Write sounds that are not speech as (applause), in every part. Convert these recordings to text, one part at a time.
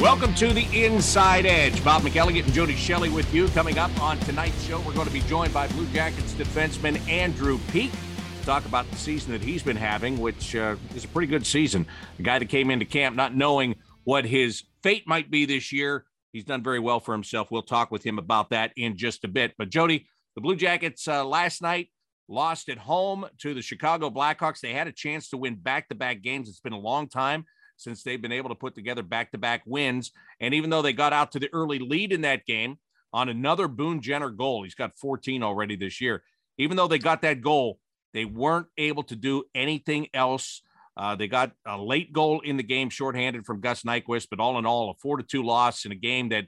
Welcome to the Inside Edge. Bob McElligott and Jody Shelley with you. Coming up on tonight's show, we're going to be joined by Blue Jackets defenseman Andrew Peeke to talk about the season that he's been having, which uh, is a pretty good season. The guy that came into camp not knowing what his fate might be this year, he's done very well for himself. We'll talk with him about that in just a bit. But Jody, the Blue Jackets uh, last night lost at home to the Chicago Blackhawks. They had a chance to win back-to-back games. It's been a long time since they've been able to put together back to back wins. And even though they got out to the early lead in that game on another Boone Jenner goal, he's got 14 already this year. Even though they got that goal, they weren't able to do anything else. Uh, they got a late goal in the game, shorthanded from Gus Nyquist, but all in all, a four to two loss in a game that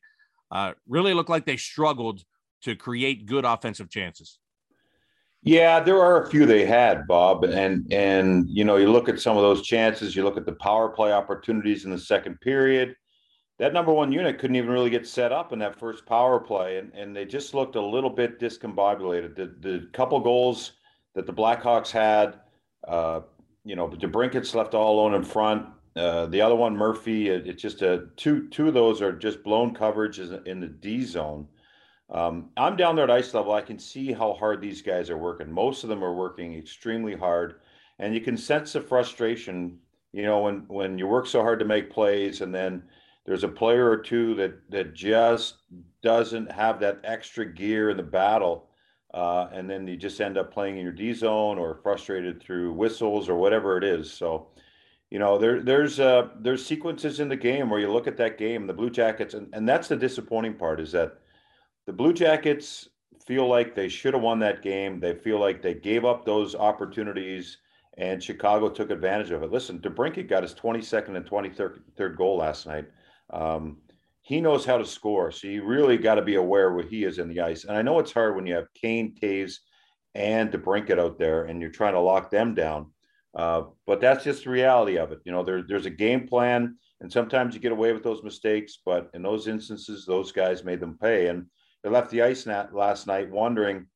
uh, really looked like they struggled to create good offensive chances. Yeah, there are a few they had, Bob, and and you know you look at some of those chances. You look at the power play opportunities in the second period. That number one unit couldn't even really get set up in that first power play, and, and they just looked a little bit discombobulated. The the couple goals that the Blackhawks had, uh, you know, DeBrincat's left all alone in front. Uh, the other one, Murphy, it, it's just a two two of those are just blown coverage in the D zone. Um, I'm down there at ice level. I can see how hard these guys are working. Most of them are working extremely hard, and you can sense the frustration. You know, when when you work so hard to make plays, and then there's a player or two that that just doesn't have that extra gear in the battle, uh, and then you just end up playing in your D zone or frustrated through whistles or whatever it is. So, you know, there there's uh, there's sequences in the game where you look at that game, the Blue Jackets, and, and that's the disappointing part is that the Blue Jackets feel like they should have won that game. They feel like they gave up those opportunities and Chicago took advantage of it. Listen, DeBrincat got his 22nd and 23rd goal last night. Um, he knows how to score. So you really got to be aware where he is in the ice. And I know it's hard when you have Kane, Toews, and DeBrincat out there and you're trying to lock them down. Uh, but that's just the reality of it. You know, there, there's a game plan, and sometimes you get away with those mistakes. But in those instances, those guys made them pay. And they left the ice net last night wondering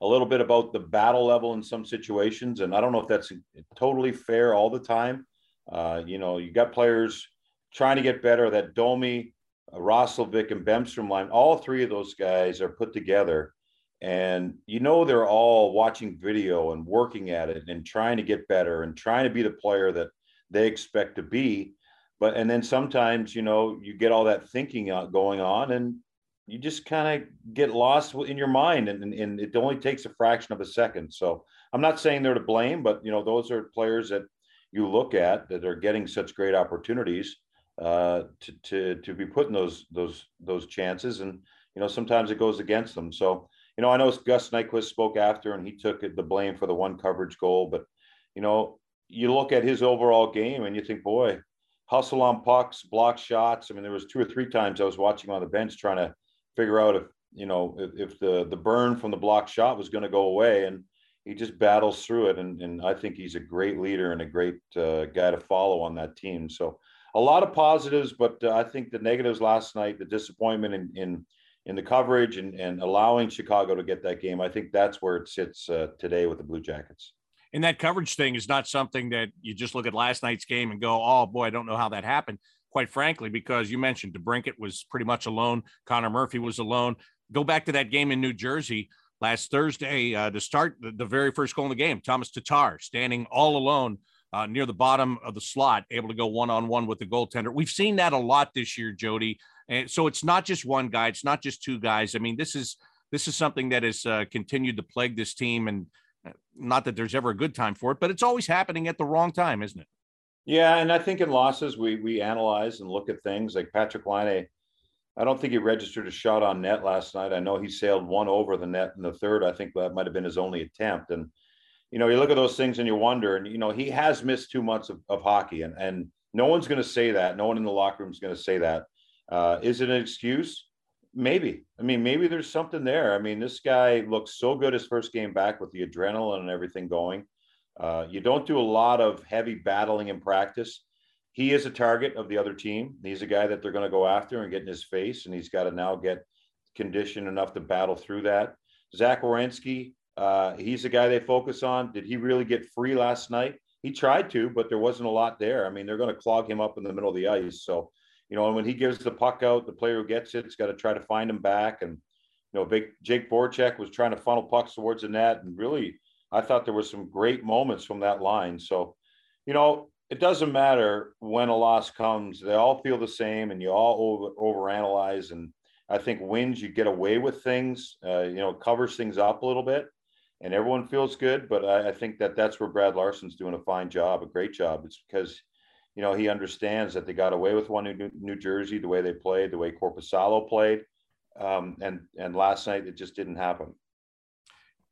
a little bit about the battle level in some situations. And I don't know if that's totally fair all the time. Uh, you know, you got players trying to get better. That Domi, uh, and Bemstrom line, all three of those guys are put together. And you know, they're all watching video and working at it and trying to get better and trying to be the player that they expect to be. But, and then sometimes, you know, you get all that thinking going on and you just kind of get lost in your mind and, and it only takes a fraction of a second. So i'm not saying they're to blame but you know those are players that you look at that are getting such great opportunities uh, to, to to be putting those those those chances and you know sometimes it goes against them. So you know i know gus nyquist spoke after and he took the blame for the one coverage goal but you know you look at his overall game and you think boy hustle on pucks block shots. I mean there was two or three times i was watching on the bench trying to figure out if you know if, if the the burn from the block shot was going to go away and he just battles through it and, and i think he's a great leader and a great uh, guy to follow on that team. So a lot of positives but uh, i think the negatives last night the disappointment in in, in the coverage and, and allowing chicago to get that game i think that's where it sits uh, today with the blue jackets. And that coverage thing is not something that you just look at last night's game and go oh boy i don't know how that happened quite frankly, because you mentioned DeBrincat was pretty much alone. Connor Murphy was alone. Go back to that game in New Jersey last Thursday uh, to start the, the, very first goal in the game. Thomas Tatar standing all alone uh, near the bottom of the slot, able to go one on one with the goaltender. We've seen that a lot this year, Jody. And so it's not just one guy, it's not just two guys. I mean, this is this is something that has uh, continued to plague this team, and uh, not that there's ever a good time for it, but it's always happening at the wrong time, isn't it? Yeah, and I think in losses we we analyze and look at things like Patrik Laine. I don't think he registered a shot on net last night. I know he sailed one over the net in the third. I think that might have been his only attempt. And you know, you look at those things and you wonder. And you know, he has missed two months of, of hockey, and and no one's going to say that. No one in the locker room is going to say that. Uh, is it an excuse? Maybe. I mean, maybe there's something there. I mean, this guy looks so good his first game back with the adrenaline and everything going. Uh, you don't do a lot of heavy battling in practice. He is a target of the other team. He's a guy that they're going to go after and get in his face, and he's got to now get conditioned enough to battle through that. Zach Werenski, uh, he's a guy they focus on. Did he really get free last night? He tried to, but there wasn't a lot there. I mean, they're going to clog him up in the middle of the ice. So, you know, and when he gives the puck out, the player who gets it's got to try to find him back. And you know, Jake Voracek was trying to funnel pucks towards the net, and really, I thought there were some great moments from that line. So, you know, it doesn't matter when a loss comes; they all feel the same, and you all over overanalyze. And I think wins, you get away with things. Uh, you know, covers things up a little bit, and everyone feels good. But I, I think that that's where Brad Larsen's doing a fine job, a great job. It's because you know, he understands that they got away with one in New Jersey, the way they played, the way Korpisalo played. Um, and, and last night it just didn't happen.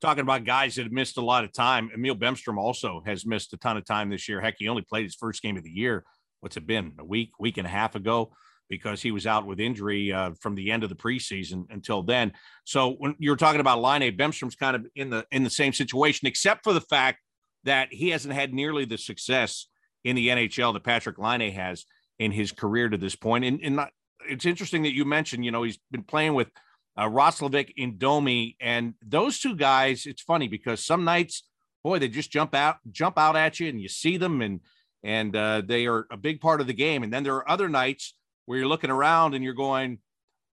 Talking about guys that have missed a lot of time, Emil Bemstrom also has missed a ton of time this year. Heck, he only played his first game of the year. What's it been? A week, week and a half ago, because he was out with injury uh, from the end of the preseason until then. So when you're talking about Laine, Bemstrom's kind of in the in the same situation, except for the fact that he hasn't had nearly the success in the NHL that Patrik Laine has in his career to this point. And, and not, it's interesting that you mentioned, you know, he's been playing with uh, Roslovic and Domi, and those two guys. It's funny because some nights, boy, they just jump out, jump out at you, and you see them, and and uh, they are a big part of the game. And then there are other nights where you're looking around and you're going,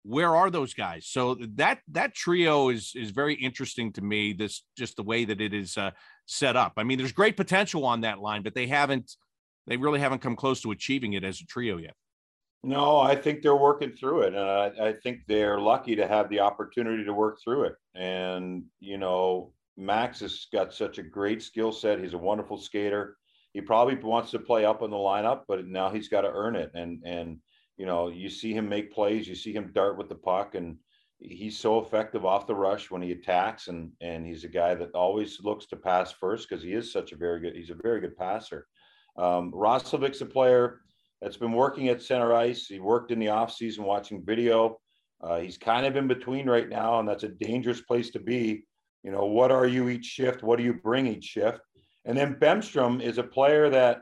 where are those guys? So that that trio is is very interesting to me. This just the way that it is uh, set up. I mean, there's great potential on that line, but they haven't they really haven't come close to achieving it as a trio yet. No, I think they're working through it. And I, I, think they're lucky to have the opportunity to work through it. And, you know, Max has got such a great skill set. He's a wonderful skater. He probably wants to play up in the lineup, but now he's got to earn it. And, and, you know, you see him make plays, you see him dart with the puck, and he's so effective off the rush when he attacks. And, and he's a guy that always looks to pass first because he is such a very good, he's a very good passer. Um, Roslovic's a player that's been working at center ice. He worked in the offseason watching video. Uh, he's kind of in between right now, and that's a dangerous place to be. You know, what are you each shift? What do you bring each shift? And then Bemstrom is a player that,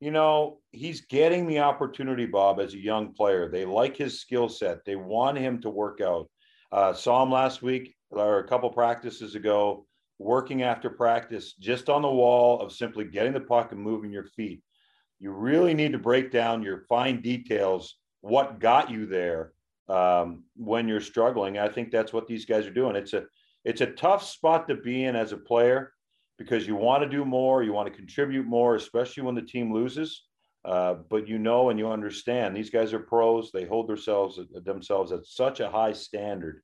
you know, he's getting the opportunity, Bob, as a young player. They like his skill set. They want him to work out. Uh, saw him last week or a couple practices ago working after practice just on the wall of simply getting the puck and moving your feet. You really need to break down your fine details, what got you there um, when you're struggling. I think that's what these guys are doing. It's a it's a tough spot to be in as a player because you want to do more, you want to contribute more, especially when the team loses. Uh, but you know and you understand these guys are pros. They hold themselves themselves at such a high standard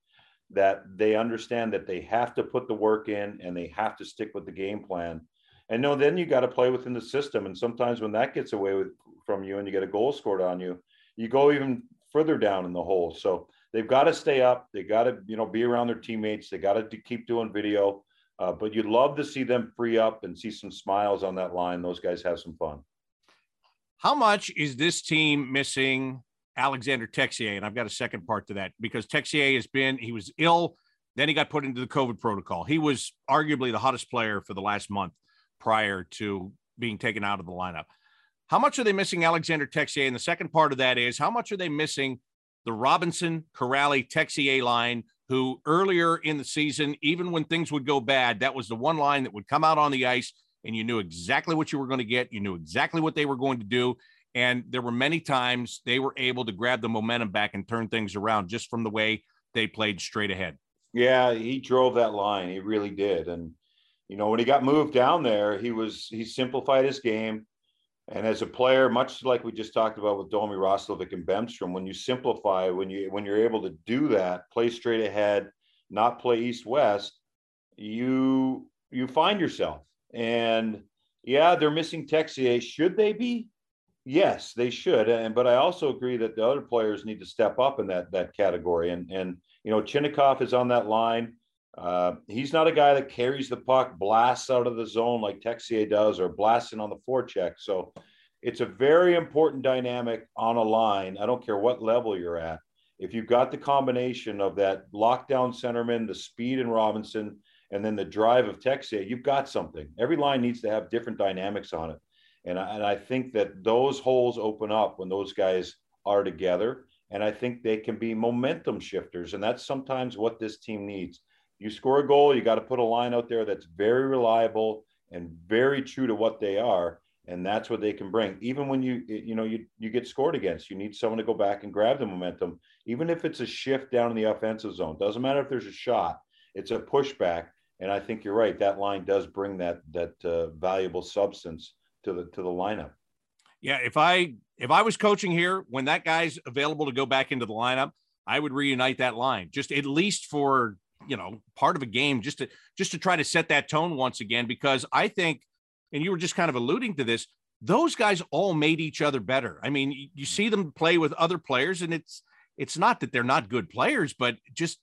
that they understand that they have to put the work in and they have to stick with the game plan. And no, then you got to play within the system. And sometimes when that gets away with from you and you get a goal scored on you, you go even further down in the hole. So they've got to stay up. They got to, you know, be around their teammates. They got to keep doing video. Uh, but you'd love to see them free up and see some smiles on that line. Those guys have some fun. How much is this team missing Alexander Texier, and I've got a second part to that because Texier has been he was ill, then he got put into the COVID protocol. He was arguably the hottest player for the last month prior to being taken out of the lineup. How much are they missing Alexander Texier? And the second part of that is how much are they missing the Robinson, Kuraly, Texier line, who earlier in the season, even when things would go bad, that was the one line that would come out on the ice and you knew exactly what you were going to get. You knew exactly what they were going to do. And there were many times they were able to grab the momentum back and turn things around just from the way they played straight ahead. Yeah, he drove that line. He really did. And, you know, when he got moved down there, he was, he simplified his game. And as a player, much like we just talked about with Domi Roslovic and Bemstrom, when you simplify, when you when you're able to do that, play straight ahead, not play east west, you you find yourself. And yeah, they're missing Texier. Should they be? Yes, they should, and but I also agree that the other players need to step up in that that category. And and you know, Chinakhov is on that line. Uh, he's not a guy that carries the puck, blasts out of the zone like Texier does, or blasting on the forecheck. So it's a very important dynamic on a line. I don't care what level you're at. If you've got the combination of that lockdown centerman, the speed in Robinson, and then the drive of Texier, you've got something. Every line needs to have different dynamics on it. And I, and I think that those holes open up when those guys are together. And I think they can be momentum shifters. And that's sometimes what this team needs. You score a goal, you got to put a line out there that's very reliable and very true to what they are. and that's what they can bring. Even when you you know you you get scored against, you need someone to go back and grab the momentum, even if it's a shift down in the offensive zone. Doesn't matter if there's a shot; it's a pushback. And I think you're right. That line does bring that that uh, valuable substance to the to the lineup. Yeah, if I if I was coaching here when that guy's available to go back into the lineup, I would reunite that line just at least for you know part of a game just to just to try to set that tone once again because I think and you were just kind of alluding to this, those guys all made each other better. I mean, you see them play with other players, and it's it's not that they're not good players, but just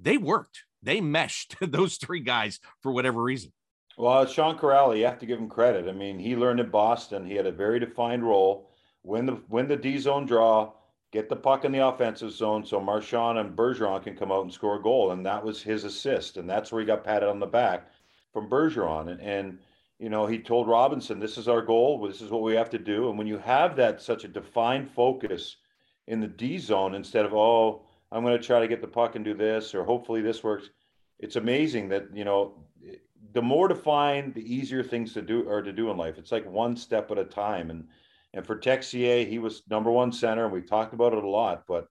they worked. They meshed (laughs) those three guys for whatever reason. Well, Sean Kuraly, you have to give him credit. I mean, he learned in Boston. He had a very defined role. Win the win the D zone draw, get the puck in the offensive zone so Marchand and Bergeron can come out and score a goal. And that was his assist. And that's where he got patted on the back from Bergeron. And, and you know, he told Robinson, "This is our goal. This is what we have to do." And when you have that such a defined focus in the D zone instead of oh, I'm going to try to get the puck and do this, or hopefully this works, it's amazing that you know the more defined, the easier things to do are to do in life. It's like one step at a time. And and for Texier, he was number one center, and we talked about it a lot, but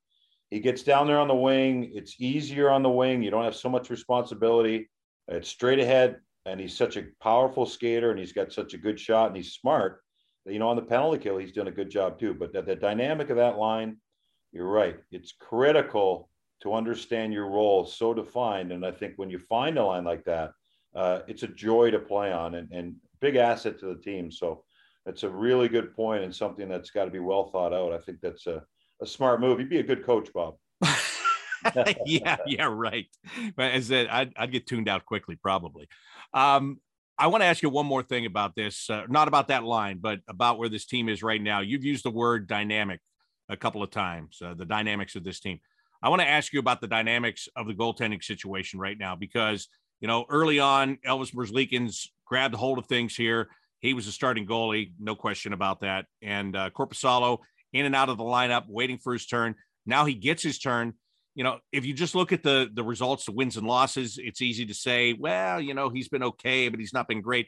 he gets down there on the wing. It's easier on the wing. You don't have so much responsibility. It's straight ahead and he's such a powerful skater and he's got such a good shot and he's smart you know, on the penalty kill, he's done a good job too. But the, the dynamic of that line, you're right. It's critical to understand your role so defined. And I think when you find a line like that, uh, it's a joy to play on and, and big asset to the team. So that's a really good point and something that's got to be well thought out. I think that's a, a smart move. You'd be a good coach, Bob. (laughs) yeah, yeah, right. But as I, I'd, I'd get tuned out quickly, probably. Um, I want to ask you one more thing about this, uh, not about that line, but about where this team is right now. You've used the word dynamic a couple of times, uh, the dynamics of this team. I want to ask you about the dynamics of the goaltending situation right now because, you know, early on, Elvis Merzlikins grabbed hold of things here. He was a starting goalie, no question about that. And uh, Korpisalo in and out of the lineup, waiting for his turn. Now he gets his turn you know, if you just look at the the results, the wins and losses, it's easy to say, well, you know, he's been okay, but he's not been great.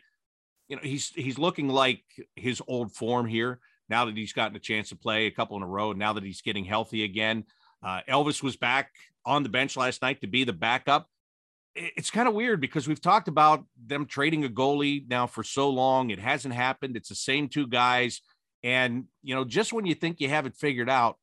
You know, he's he's looking like his old form here now that he's gotten a chance to play a couple in a row. Now that he's getting healthy again, uh, Elvis was back on the bench last night to be the backup. It's kind of weird because we've talked about them trading a goalie now for so long. It hasn't happened. It's the same two guys. And, you know, just when you think you have it figured out,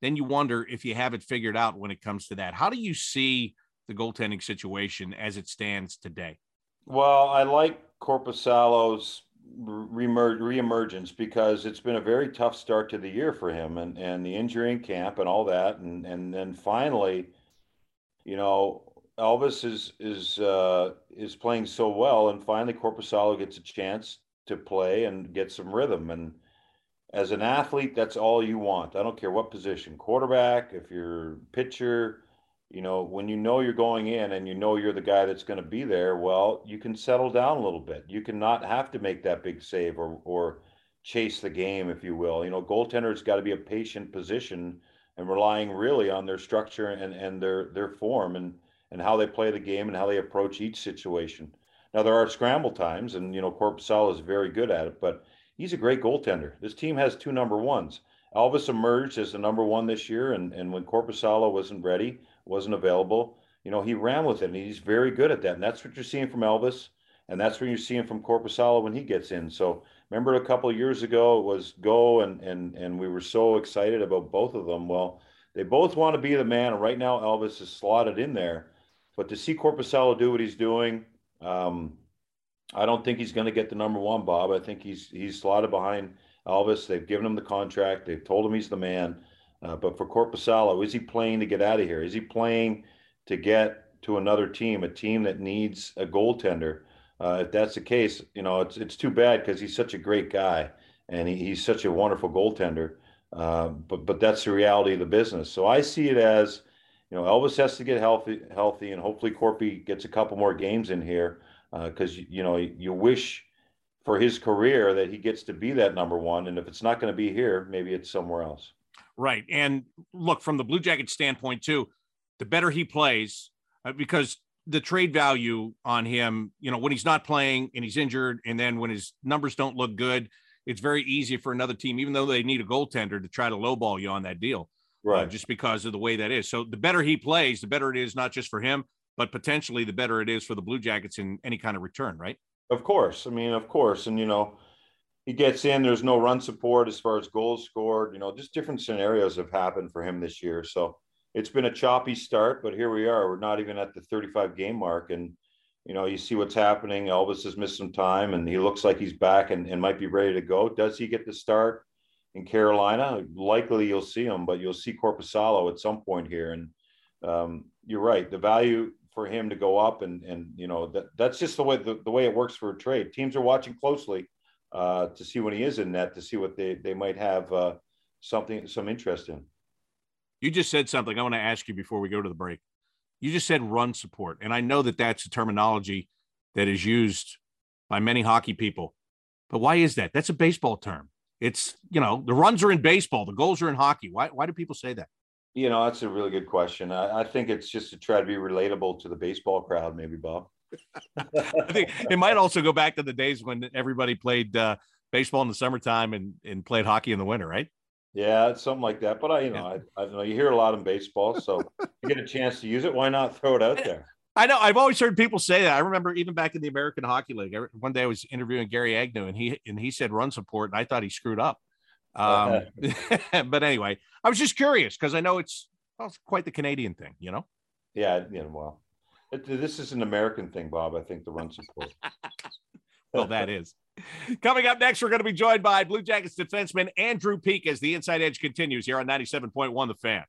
then you wonder if you have it figured out when it comes to that. How do you see the goaltending situation as it stands today? Well, I like Korpisalo's reemergence because it's been a very tough start to the year for him and, and the injury in camp and all that. And, and then finally, you know, Elvis is, is, uh, is playing so well. And finally, Korpisalo gets a chance to play and get some rhythm. And, as an athlete, that's all you want. I don't care what position, quarterback, if you're pitcher, you know, when you know you're going in and you know you're the guy that's going to be there, well, you can settle down a little bit. You can not have to make that big save or or chase the game, if you will. You know, goaltenders got to be a patient position and relying really on their structure and and their their form and and how they play the game and how they approach each situation. Now there are scramble times, and you know Korpisalo is very good at it, but he's a great goaltender. This team has two number ones. Elvis emerged as the number one this year, and, and when Korpisalo wasn't ready, wasn't available, you know, he ran with it, and he's very good at that. And that's what you're seeing from Elvis, and that's what you're seeing from Korpisalo when he gets in. So remember a couple years ago it was go, and and and we were so excited about both of them. Well, they both want to be the man, and right now Elvis is slotted in there. But to see Korpisalo do what he's doing, um, I don't think he's going to get the number one, Bob. I think he's he's slotted behind Elvis. They've given him the contract. They've told him he's the man. Uh, but for Korpisalo, is he playing to get out of here? Is he playing to get to another team, a team that needs a goaltender? Uh, if that's the case, you know it's it's too bad because he's such a great guy and he, he's such a wonderful goaltender. Uh, but but that's the reality of the business. So I see it as, you know, Elvis has to get healthy, healthy, and hopefully Korpi gets a couple more games in here because uh, you know you wish for his career that he gets to be that number one, and if it's not going to be here, maybe it's somewhere else. Right, and look from the Blue Jackets standpoint too, the better he plays, uh, because the trade value on him, you know, when he's not playing and he's injured, and then when his numbers don't look good, it's very easy for another team, even though they need a goaltender, to try to lowball you on that deal, right? Uh, just because of the way that is. So the better he plays, the better it is, not just for him, but potentially the better it is for the Blue Jackets in any kind of return, right? Of course. I mean, of course, and you know, he gets in. There's no run support as far as goals scored. You know, just different scenarios have happened for him this year. So it's been a choppy start, but here we are. We're not even at the 35 game mark, and you know, you see what's happening. Elvis has missed some time, and he looks like he's back and, and might be ready to go. Does he get the start in Carolina? Likely, you'll see him, but you'll see Korpisalo at some point here. And um, you're right, the value for him to go up, and and you know that that's just the way the, the way it works for a trade. Teams are watching closely uh, to see when he is in net to see what they they might have uh, something some interest in. You just said something I want to ask you before we go to the break. You just said run support. And I know that that's a terminology that is used by many hockey people. But why is that? That's a baseball term. It's, you know, the runs are in baseball, the goals are in hockey. Why, why do people say that? You know, that's a really good question. I, I think it's just to try to be relatable to the baseball crowd, maybe, Bob. (laughs) I think it might also go back to the days when everybody played uh, baseball in the summertime and, and played hockey in the winter, right? Yeah, it's something like that. But I, you know, yeah. I, I know you hear a lot in baseball, so you get a chance to use it. Why not throw it out (laughs) there? I know. I've always heard people say that. I remember even back in the American Hockey League. One day I was interviewing Gary Agnew, and he and he said run support, and I thought he screwed up. Um, (laughs) but anyway, I was just curious because I know it's, well, it's quite the Canadian thing, you know. Yeah, know, well, it, this is an American thing, Bob. I think the run support. (laughs) well, that is. Coming up next, we're going to be joined by Blue Jackets defenseman Andrew Peeke as the Inside Edge continues here on 97.1 The Fan.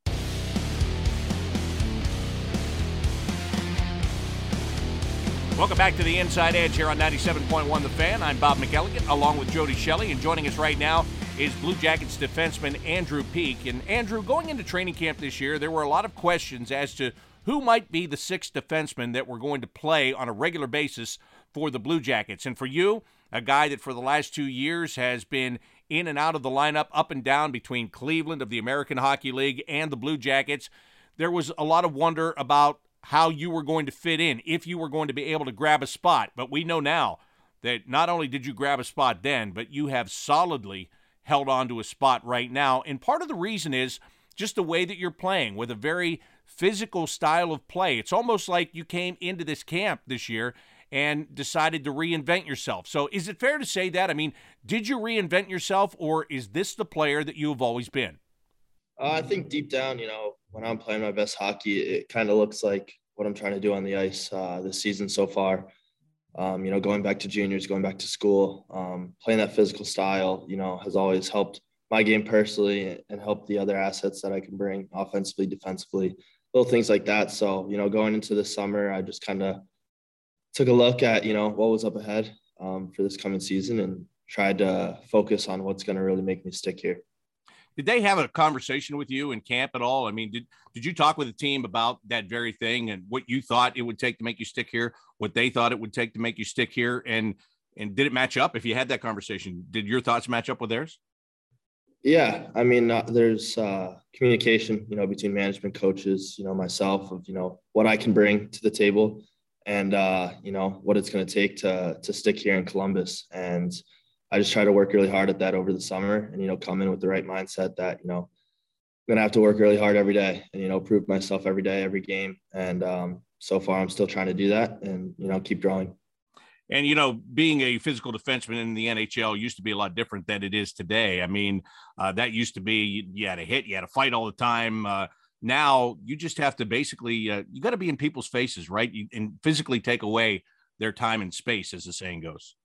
Welcome back to the Inside Edge here on 97.1 The Fan. I'm Bob McElligott along with Jody Shelley, and joining us right now is Blue Jackets defenseman Andrew Peeke. And Andrew, going into training camp this year, there were a lot of questions as to who might be the six defensemen that were going to play on a regular basis for the Blue Jackets. And for you, a guy that for the last two years has been in and out of the lineup, up and down between Cleveland of the American Hockey League and the Blue Jackets. There was a lot of wonder about how you were going to fit in, if you were going to be able to grab a spot. But we know now that not only did you grab a spot then, but you have solidly held on to a spot right now. And part of the reason is just the way that you're playing with a very physical style of play. It's almost like you came into this camp this year and decided to reinvent yourself. So, is it fair to say that? I mean, did you reinvent yourself, or is this the player that you have always been? Uh, I think deep down, you know, when I'm playing my best hockey, it kind of looks like what I'm trying to do on the ice uh, this season so far. Um, you know, going back to juniors, going back to school, um, playing that physical style, you know, has always helped my game personally and helped the other assets that I can bring offensively, defensively, little things like that. So, you know, going into the summer, I just kind of took a look at you know what was up ahead um, for this coming season and tried to focus on what's going to really make me stick here. Did they have a conversation with you in camp at all? I mean, did did you talk with the team about that very thing and what you thought it would take to make you stick here, what they thought it would take to make you stick here, and and did it match up? If you had that conversation, did your thoughts match up with theirs? Yeah, I mean, uh, there's uh, communication, you know, between management, coaches, you know, myself, of you know what I can bring to the table, and uh, you know what it's going to take to to stick here in Columbus. And I just try to work really hard at that over the summer, and you know come in with the right mindset that you know I'm gonna have to work really hard every day, and you know prove myself every day, every game. And um, so far, I'm still trying to do that, and you know keep growing. And you know, being a physical defenseman in the NHL used to be a lot different than it is today. I mean, uh, that used to be you, you, had a hit, you had a fight all the time. Uh, now you just have to basically uh, you got to be in people's faces right you, and physically take away their time and space as the saying goes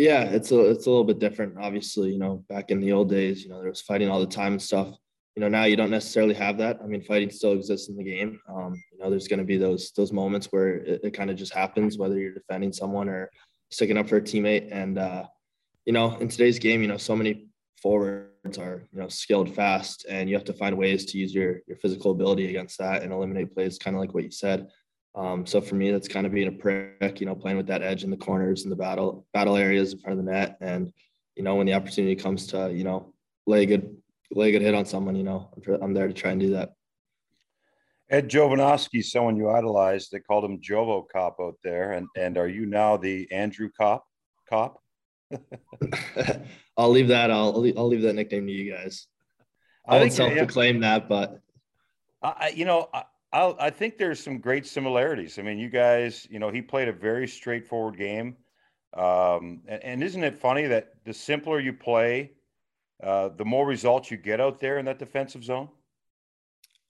yeah it's a it's a little bit different obviously you know back in the old days you know there was fighting all the time and stuff. You know now you don't necessarily have that. I mean fighting still exists in the game. Um, you know there's going to be those those moments where it, it kind of just happens whether you're defending someone or sticking up for a teammate. And uh, you know in today's game you know so many forwards are you know skilled fast and you have to find ways to use your your physical ability against that and eliminate plays kind of like what you said um, so for me that's kind of being a prick you know playing with that edge in the corners and the battle battle areas in front of the net and you know when the opportunity comes to you know lay a good lay a good hit on someone you know i'm, I'm there to try and do that Ed Jovanovski, someone you idolized, they called him Jovo Cop out there. And and are you now the Andrew Cop? Cop? (laughs) I'll leave that. I'll I'll leave that nickname to you guys. I, I won't self-proclaim yeah. that, but I, you know, I, I'll, I think there's some great similarities. I mean, you guys, you know, he played a very straightforward game, um, and, and, isn't it funny that the simpler you play, uh, the more results you get out there in that defensive zone?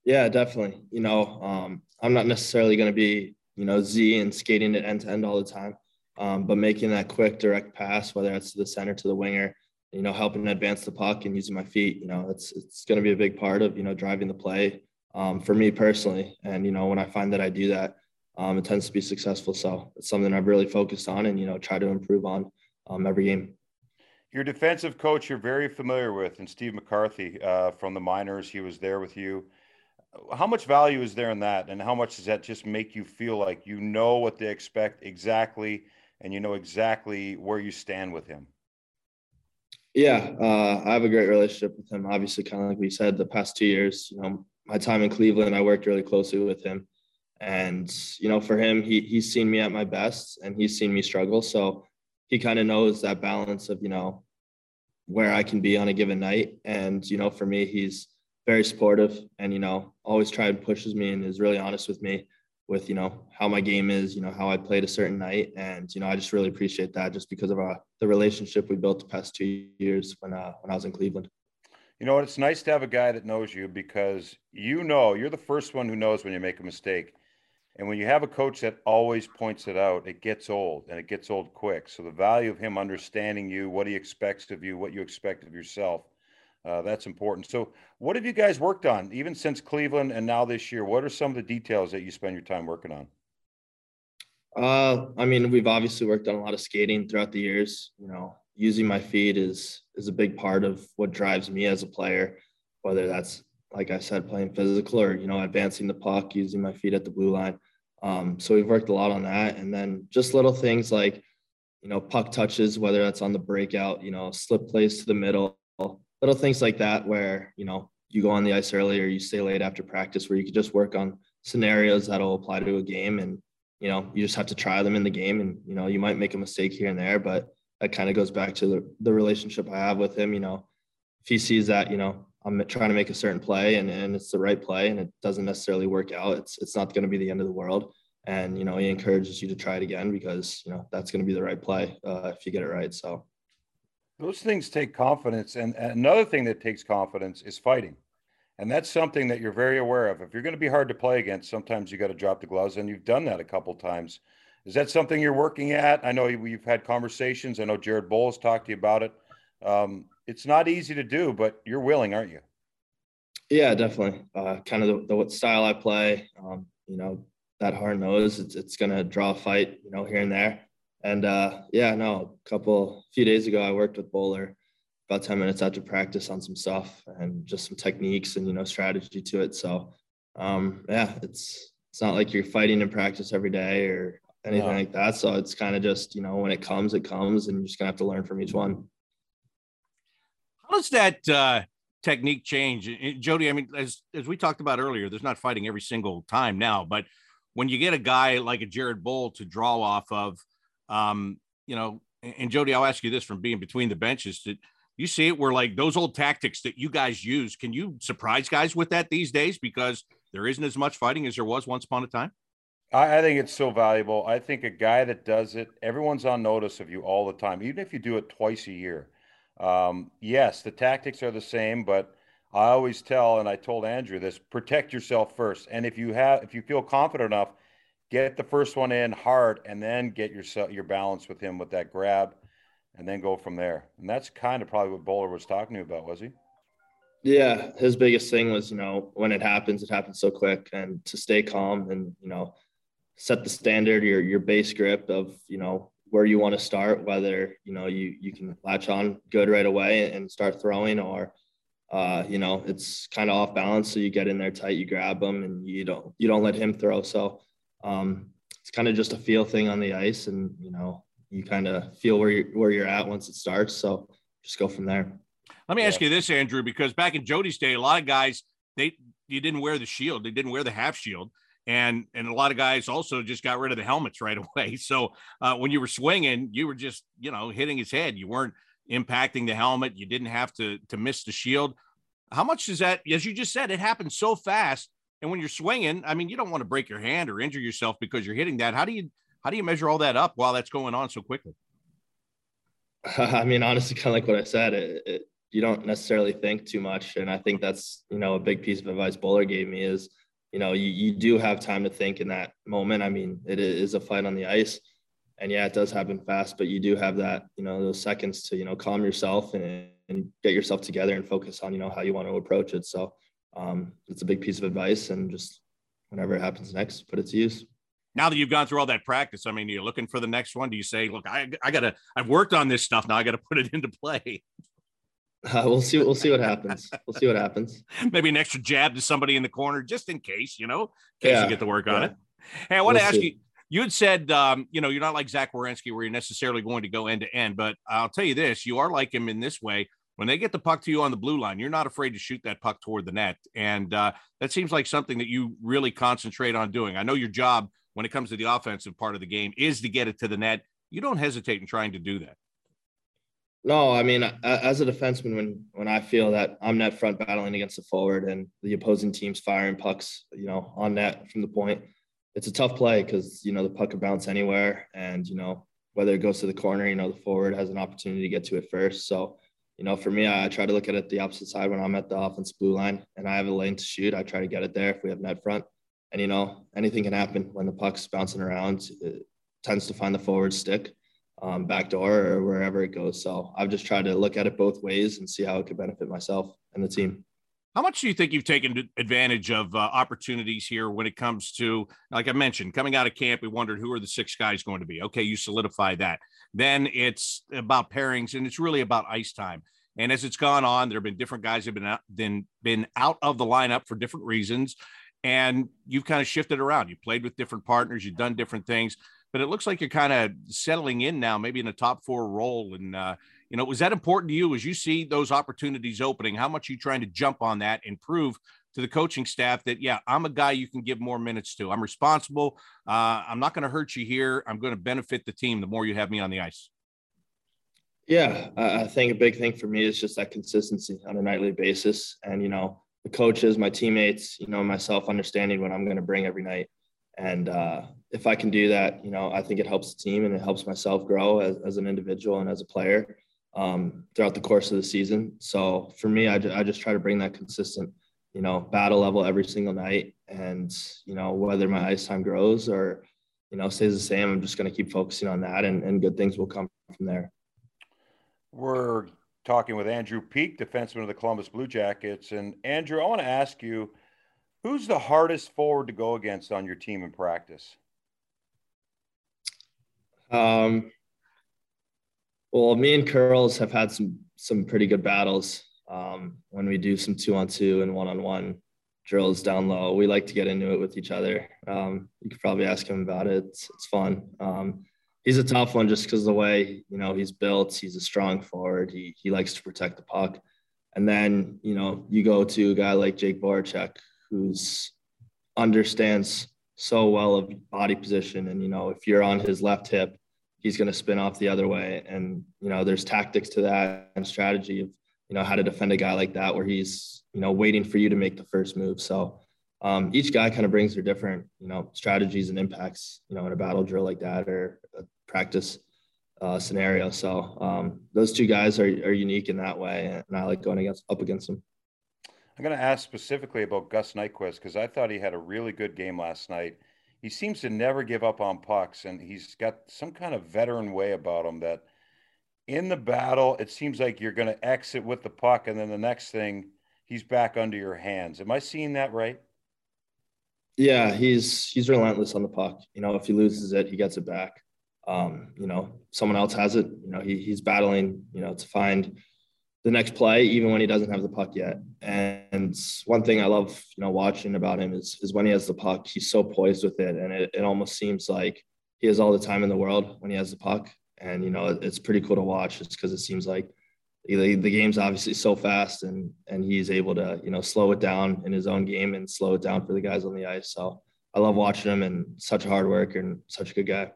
Yeah, definitely. You know, um, I'm not necessarily going to be, you know, Z and skating it end to end all the time, um, but making that quick, direct pass, whether it's to the center, to the winger, you know, helping advance the puck and using my feet, you know, it's it's going to be a big part of you know driving the play um, for me personally. And you know, when I find that I do that, um, it tends to be successful. So it's something I've really focused on and you know try to improve on um, every game. Your defensive coach, you're very familiar with, and Steve McCarthy uh, from the minors. He was there with you how much value is there in that and how much does that just make you feel like you know what they expect exactly and you know exactly where you stand with him yeah uh, i have a great relationship with him obviously kind of like we said the past two years you know my time in cleveland i worked really closely with him and you know for him he, he's seen me at my best and he's seen me struggle so he kind of knows that balance of you know where i can be on a given night and you know for me he's very supportive and, you know, always try and pushes me and is really honest with me with, you know, how my game is, you know, how I played a certain night. And, you know, I just really appreciate that just because of uh, the relationship we built the past two years when, uh, when I was in Cleveland. You know what? It's nice to have a guy that knows you because you know you're the first one who knows when you make a mistake. And when you have a coach that always points it out, it gets old and it gets old quick. So the value of him understanding you, what he expects of you, what you expect of yourself, uh, that's important. So, what have you guys worked on, even since Cleveland and now this year? What are some of the details that you spend your time working on? Uh, I mean, we've obviously worked on a lot of skating throughout the years. You know, using my feet is is a big part of what drives me as a player. Whether that's like I said, playing physical or you know, advancing the puck, using my feet at the blue line. Um, so we've worked a lot on that, and then just little things like you know puck touches, whether that's on the breakout, you know, slip plays to the middle, little things like that where you know you go on the ice early or you stay late after practice where you could just work on scenarios that'll apply to a game and you know you just have to try them in the game and you know you might make a mistake here and there but that kind of goes back to the, the relationship i have with him you know if he sees that you know i'm trying to make a certain play and, and it's the right play and it doesn't necessarily work out it's it's not going to be the end of the world and you know he encourages you to try it again because you know that's going to be the right play uh, if you get it right so those things take confidence. And another thing that takes confidence is fighting. And that's something that you're very aware of. If you're going to be hard to play against, sometimes you got to drop the gloves, and you've done that a couple times. Is that something you're working at? I know you've had conversations. I know Jared Bowles talked to you about it. Um, it's not easy to do, but you're willing, aren't you? Yeah, definitely. Uh, kind of the, the style I play, um, you know, that hard nose, it's, it's going to draw a fight, you know, here and there. And uh, yeah, no, a couple few days ago, I worked with Bowler about 10 minutes after practice on some stuff and just some techniques and you know strategy to it. So um, yeah, it's it's not like you're fighting in practice every day or anything no. like that. So it's kind of just you know when it comes, it comes, and you're just gonna have to learn from each one. How does that uh, technique change, Jody? I mean, as as we talked about earlier, there's not fighting every single time now, but when you get a guy like a Jared Boll to draw off of um, you know, and Jody, I'll ask you this from being between the benches. Did you see it where like those old tactics that you guys use? Can you surprise guys with that these days because there isn't as much fighting as there was once upon a time? I, I think it's so valuable. I think a guy that does it, everyone's on notice of you all the time, even if you do it twice a year. Um, yes, the tactics are the same, but I always tell, and I told Andrew this: protect yourself first. And if you have, if you feel confident enough, get the first one in hard and then get your your balance with him with that grab and then go from there. And that's kind of probably what Bowler was talking to you about, was he? Yeah, his biggest thing was, you know, when it happens, it happens so quick and to stay calm and, you know, set the standard, your your base grip of, you know, where you want to start, whether, you know, you you can latch on good right away and start throwing or uh, you know, it's kind of off balance. So you get in there tight, you grab him and you don't you don't let him throw. So um, it's kind of just a feel thing on the ice, and you know, you kind of feel where you where you're at once it starts. So just go from there. Let me yeah. ask you this, Andrew, because back in Jody's day, a lot of guys they you didn't wear the shield, they didn't wear the half shield. And and a lot of guys also just got rid of the helmets right (laughs) away. So uh, when you were swinging, you were just you know hitting his head. You weren't impacting the helmet. You didn't have to to miss the shield. How much does that, as you just said, it happens so fast. And when you're swinging, I mean, you don't want to break your hand or injure yourself because you're hitting that. How do you how do you measure all that up while that's going on so quickly? (laughs) I mean, honestly, kind of like what I said, it, it, you don't necessarily think too much, and I think that's you know a big piece of advice Bowler gave me is you know you, you do have time to think in that moment. I mean, it is a fight on the ice, and yeah, it does happen fast, but you do have that you know those seconds to you know calm yourself and, and get yourself together and focus on you know how you want to approach it. So um, it's a big piece of advice, and just whenever it happens next, put it to use now that you've gone through all that practice, I mean, you're looking for the next one. Do you say, look, I, I gotta, I've worked on this stuff. Now I got to (laughs) put it into play. Uh, (laughs) we'll see. We'll see what happens. We'll see what happens. (laughs) Maybe an extra jab to somebody in the corner, just in case, you know, in case yeah. you get to work yeah. on it. Hey, I want we'll to ask see. you. You had said, um, you know, you're not like Zach Werenski, where you're necessarily going to go end to end. But I'll tell you this: you are like him in this way. When they get the puck to you on the blue line, you're not afraid to shoot that puck toward the net, and uh, that seems like something that you really concentrate on doing. I know your job when it comes to the offensive part of the game is to get it to the net. You don't hesitate in trying to do that. No, I mean, as a defenseman, when when I feel that I'm net front battling against the forward and the opposing team's firing pucks, you know, on net from the point, it's a tough play because you know the puck could bounce anywhere, and you know whether it goes to the corner, you know the forward has an opportunity to get to it first. So, you know, for me, I, I try to look at it the opposite side when I'm at the offense blue line and I have a lane to shoot. I try to get it there if we have net front and you know anything can happen when the puck's bouncing around. It tends to find the forward stick, um, back door, or wherever it goes. So I've just tried to look at it both ways and see how it could benefit myself and the team. How much do you think you've taken advantage of uh, opportunities here when it comes to, like I mentioned, coming out of camp? We wondered who are the six guys going to be. Okay, you solidify that. Then it's about pairings, and it's really about ice time. And as it's gone on, there have been different guys have been out, been been out of the lineup for different reasons and you've kind of shifted around. You played with different partners, you've done different things, but it looks like you're kind of settling in now, maybe in a top four role. And uh, you know, was that important to you as you see those opportunities opening? How much are you trying to jump on that and prove to the coaching staff that yeah, I'm a guy you can give more minutes to. I'm responsible. Uh, I'm not going to hurt you here. I'm going to benefit the team the more you have me on the ice. Yeah, I think a big thing for me is just that consistency on a nightly basis, and you know the coaches, my teammates, you know, myself understanding what I'm going to bring every night. And uh, if I can do that, you know, I think it helps the team and it helps myself grow as, as an individual and as a player um, throughout the course of the season. So for me, I, ju- I just try to bring that consistent, you know, battle level every single night. And, you know, whether my ice time grows or, you know, stays the same, I'm just going to keep focusing on that and, and good things will come from there. We're talking with Andrew Peeke, defenseman of the Columbus Blue Jackets. And Andrew, I want to ask you, who's the hardest forward to go against on your team in practice? Um, well, me and Curls have had some some pretty good battles um, when we do some two on two and one on one drills down low. We like to get into it with each other. Um, you could probably ask him about it. It's, it's fun. Um, he's a tough one just because the way you know he's built. He's a strong forward. He he likes to protect the puck. And then you know you go to a guy like Jake Voracek, who's understands so well of body position. And you know if you're on his left hip, he's going to spin off the other way. And you know there's tactics to that and strategy of you know how to defend a guy like that where he's you know waiting for you to make the first move. So um, each guy kind of brings their different, you know, strategies and impacts, you know, in a battle drill like that or a practice uh, scenario. So um, those two guys are, are unique in that way, and I like going against up against them. I'm going to ask specifically about Gus Nyquist because I thought he had a really good game last night. He seems to never give up on pucks, and he's got some kind of veteran way about him that in the battle, it seems like you're going to exit with the puck, and then the next thing, he's back under your hands. Am I seeing that right? Yeah, he's he's relentless on the puck. You know, if he loses it, he gets it back. Um, you know, someone else has it. You know, he, he's battling. You know, to find the next play, even when he doesn't have the puck yet. And one thing I love, you know, watching about him is is when he has the puck, he's so poised with it, and it, it almost seems like he has all the time in the world when he has the puck. And you know, it, it's pretty cool to watch, just because it seems like the, the game's obviously so fast and and he's able to you know slow it down in his own game and slow it down for the guys on the ice so I love watching him and such a hard worker and such a good guy.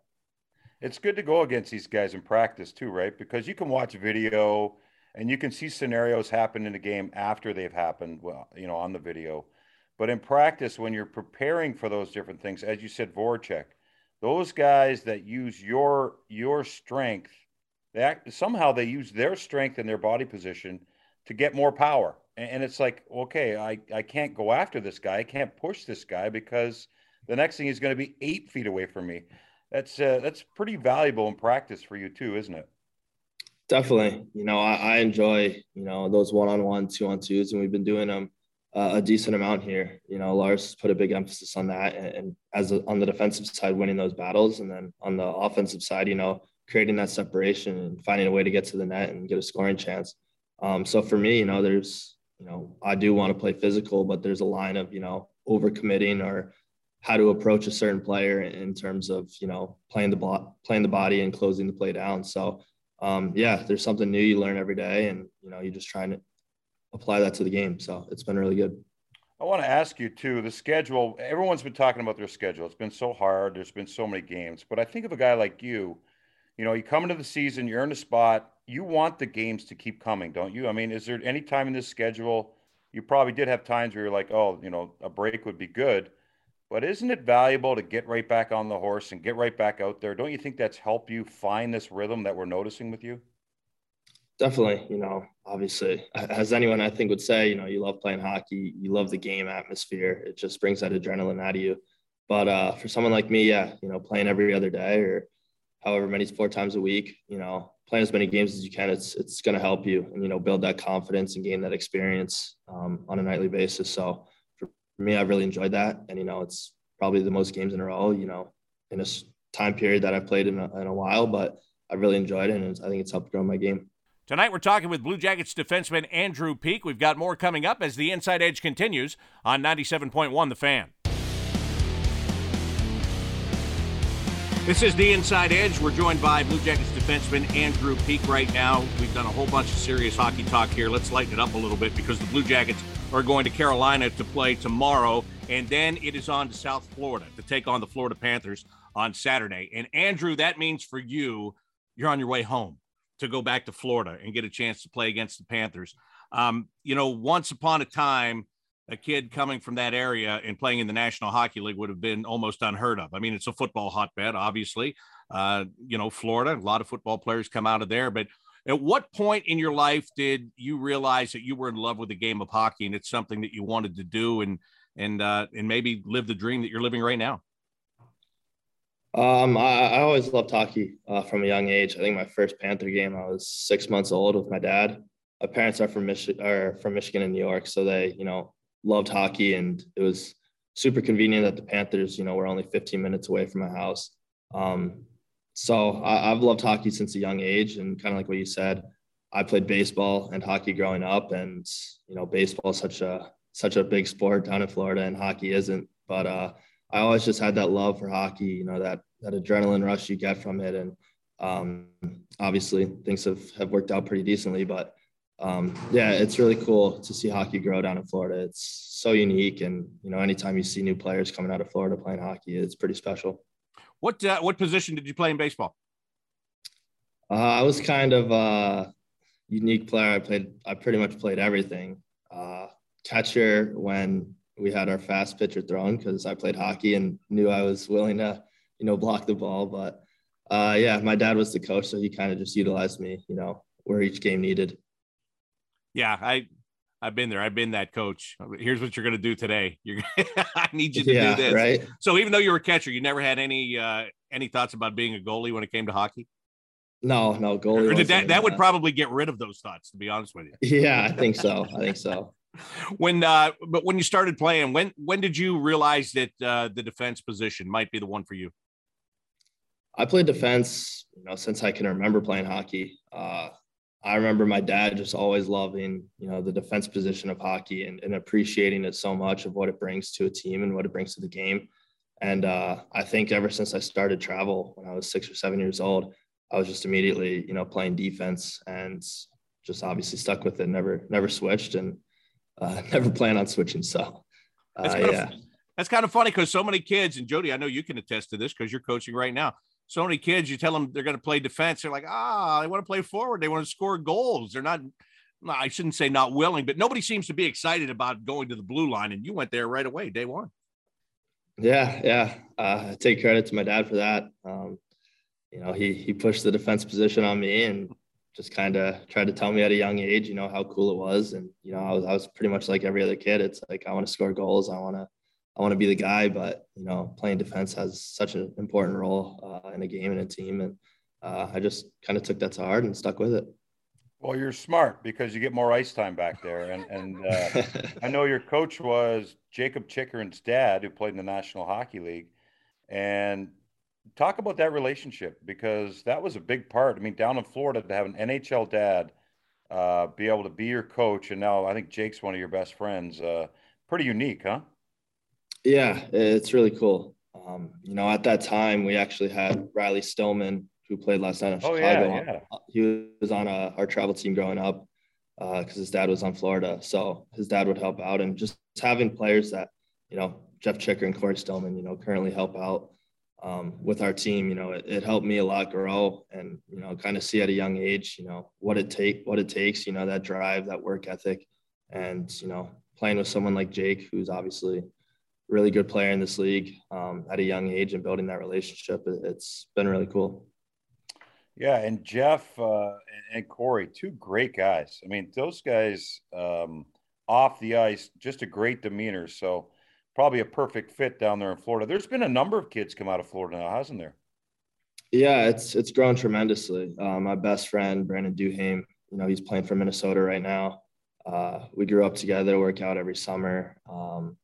It's good to go against these guys in practice too, right? Because you can watch video and you can see scenarios happen in the game after they've happened, well, you know, on the video. But in practice, when you're preparing for those different things, as you said, Voracek, those guys that use your your strength, that somehow they use their strength and their body position to get more power. And, it's like, okay, I, I can't go after this guy. I can't push this guy because the next thing he's going to be eight feet away from me. That's uh, that's pretty valuable in practice for you too, isn't it? Definitely. You know, I, I enjoy you know those one-on-one, two-on-twos, and we've been doing them uh, a decent amount here. You know, Lars put a big emphasis on that, and, and as a, on the defensive side, winning those battles, and then on the offensive side, you know, creating that separation and finding a way to get to the net and get a scoring chance. Um, so for me, you know, there's, you know, I do want to play physical, but there's a line of, you know, overcommitting or how to approach a certain player in terms of, you know, playing the playing the body and closing the play down. So, um, yeah, there's something new you learn every day, and you know, you're just trying to apply that to the game. So it's been really good. I want to ask you too the schedule. Everyone's been talking about their schedule. It's been so hard. There's been so many games, but I think of a guy like you. You know, you come into the season, you're in a spot. You want the games to keep coming, don't you? I mean, is there any time in this schedule you probably did have times where you're like, oh, you know, a break would be good. But isn't it valuable to get right back on the horse and get right back out there? Don't you think that's helped you find this rhythm that we're noticing with you? Definitely, you know, obviously, as anyone I think would say, you know, you love playing hockey, you love the game atmosphere. It just brings that adrenaline out of you. But uh, for someone like me, yeah, you know, playing every other day or however many four times a week, you know, playing as many games as you can, it's it's going to help you and you know build that confidence and gain that experience um, on a nightly basis. So for me, I've really enjoyed that, and you know, it's probably the most games in a row, you know, in a time period that I've played in a, in a while, but I really enjoyed it, and I think it's helped grow my game. Tonight, we're talking with Blue Jackets defenseman Andrew Peeke. We've got more coming up as the Inside Edge continues on 97.1 The Fan. This is the Inside Edge. We're joined by Blue Jackets defenseman Andrew Peeke right now. We've done a whole bunch of serious hockey talk here. Let's lighten it up a little bit because the Blue Jackets are going to Carolina to play tomorrow, and then it is on to South Florida to take on the Florida Panthers on Saturday. And Andrew, that means for you, you're on your way home to go back to Florida and get a chance to play against the Panthers. Um, you know, once upon a time, a kid coming from that area and playing in the National Hockey League would have been almost unheard of. I mean, it's a football hotbed, obviously. Uh, you know, Florida, a lot of football players come out of there. But at what point in your life did you realize that you were in love with the game of hockey and it's something that you wanted to do and and uh, and maybe live the dream that you're living right now? Um, I, I always loved hockey uh, from a young age. I think my first Panther game, I was six months old with my dad. My parents are from Michigan, are from Michigan and New York, so they, you know, loved hockey, and it was super convenient that the Panthers, you know, were only 15 minutes away from my house. Um, so I, I've loved hockey since a young age, and kind of like what you said, I played baseball and hockey growing up, and you know, baseball is such a such a big sport down in Florida, and hockey isn't. But uh, I always just had that love for hockey, you know, that that adrenaline rush you get from it. And um, obviously things have, have worked out pretty decently, but um, yeah, it's really cool to see hockey grow down in Florida. It's so unique. And, you know, anytime you see new players coming out of Florida playing hockey, it's pretty special. What, uh, what position did you play in baseball? Uh, I was kind of a unique player. I played, I pretty much played everything. Uh, catcher when we had our fast pitcher thrown because I played hockey and knew I was willing to, you know, block the ball. But uh, yeah, my dad was the coach, so he kind of just utilized me, you know, where each game needed. Yeah, I I've been there. I've been that coach. Here's what you're going to do today. You're (laughs) I need you to yeah, do this. Right. So even though you were a catcher, you never had any uh, any thoughts about being a goalie when it came to hockey. No, no goalie. Did that that would probably get rid of those thoughts, to be honest with you. Yeah, I think so. I think so (laughs) (laughs) when uh but when you started playing when when did you realize that uh the defense position might be the one for you i played defense you know since i can remember playing hockey uh i remember my dad just always loving you know the defense position of hockey and, and appreciating it so much of what it brings to a team and what it brings to the game and uh i think ever since i started travel when i was six or seven years old i was just immediately you know playing defense and just obviously stuck with it never never switched and uh, (laughs) never plan on switching. So, uh, yeah. That's kind of funny because so many kids, and Jody, I know you can attest to this because you're coaching right now. So many kids, you tell them they're going to play defense, they're like, ah, they want to play forward, they want to score goals. They're not, I shouldn't say not willing, but nobody seems to be excited about going to the blue line, and you went there right away, day one. Yeah, yeah. Uh, I take credit to my dad for that. Um, you know, he he pushed the defense position on me and just kind of tried to tell me at a young age, you know, how cool it was. And you know, I was I was pretty much like every other kid. It's like I want to score goals. I want to I want to be the guy. But you know, playing defense has such an important role uh, in a game and a team. And uh, I just kind of took that to heart and stuck with it. Well, you're smart because you get more ice time back there, and and uh, (laughs) I know your coach was Jakob Chychrun's dad, who played in the National Hockey League, and talk about that relationship because that was a big part. I mean, down in Florida to have an NHL dad uh, be able to be your coach, and now I think Jake's one of your best friends. Uh, pretty unique, huh? Yeah, it's really cool. Um, you know, at that time, we actually had Riley Stillman who played last night in oh, Chicago. Yeah, yeah. Uh, he was on a, uh, our travel team growing up because uh, his dad was on Florida. So his dad would help out and just having players that, you know, Jeff Chychrun and Corey Stillman, you know, currently help out um, with our team, you know, it, it, helped me a lot grow and, you know, kind of see at a young age, you know, what it take, what it takes, you know, that drive, that work ethic. And, you know, playing with someone like Jake, who's obviously really good player in this league um, at a young age and building that relationship, it, it's been really cool. Yeah, and Jeff uh, and Corey, two great guys. I mean, those guys um, off the ice, just a great demeanor. So probably a perfect fit down there in Florida. There's been a number of kids come out of Florida now, hasn't there? Yeah, it's it's grown tremendously. Uh, my best friend Brandon Duhaime, you know, he's playing for Minnesota right now. Uh, we grew up together, work out every summer. Um,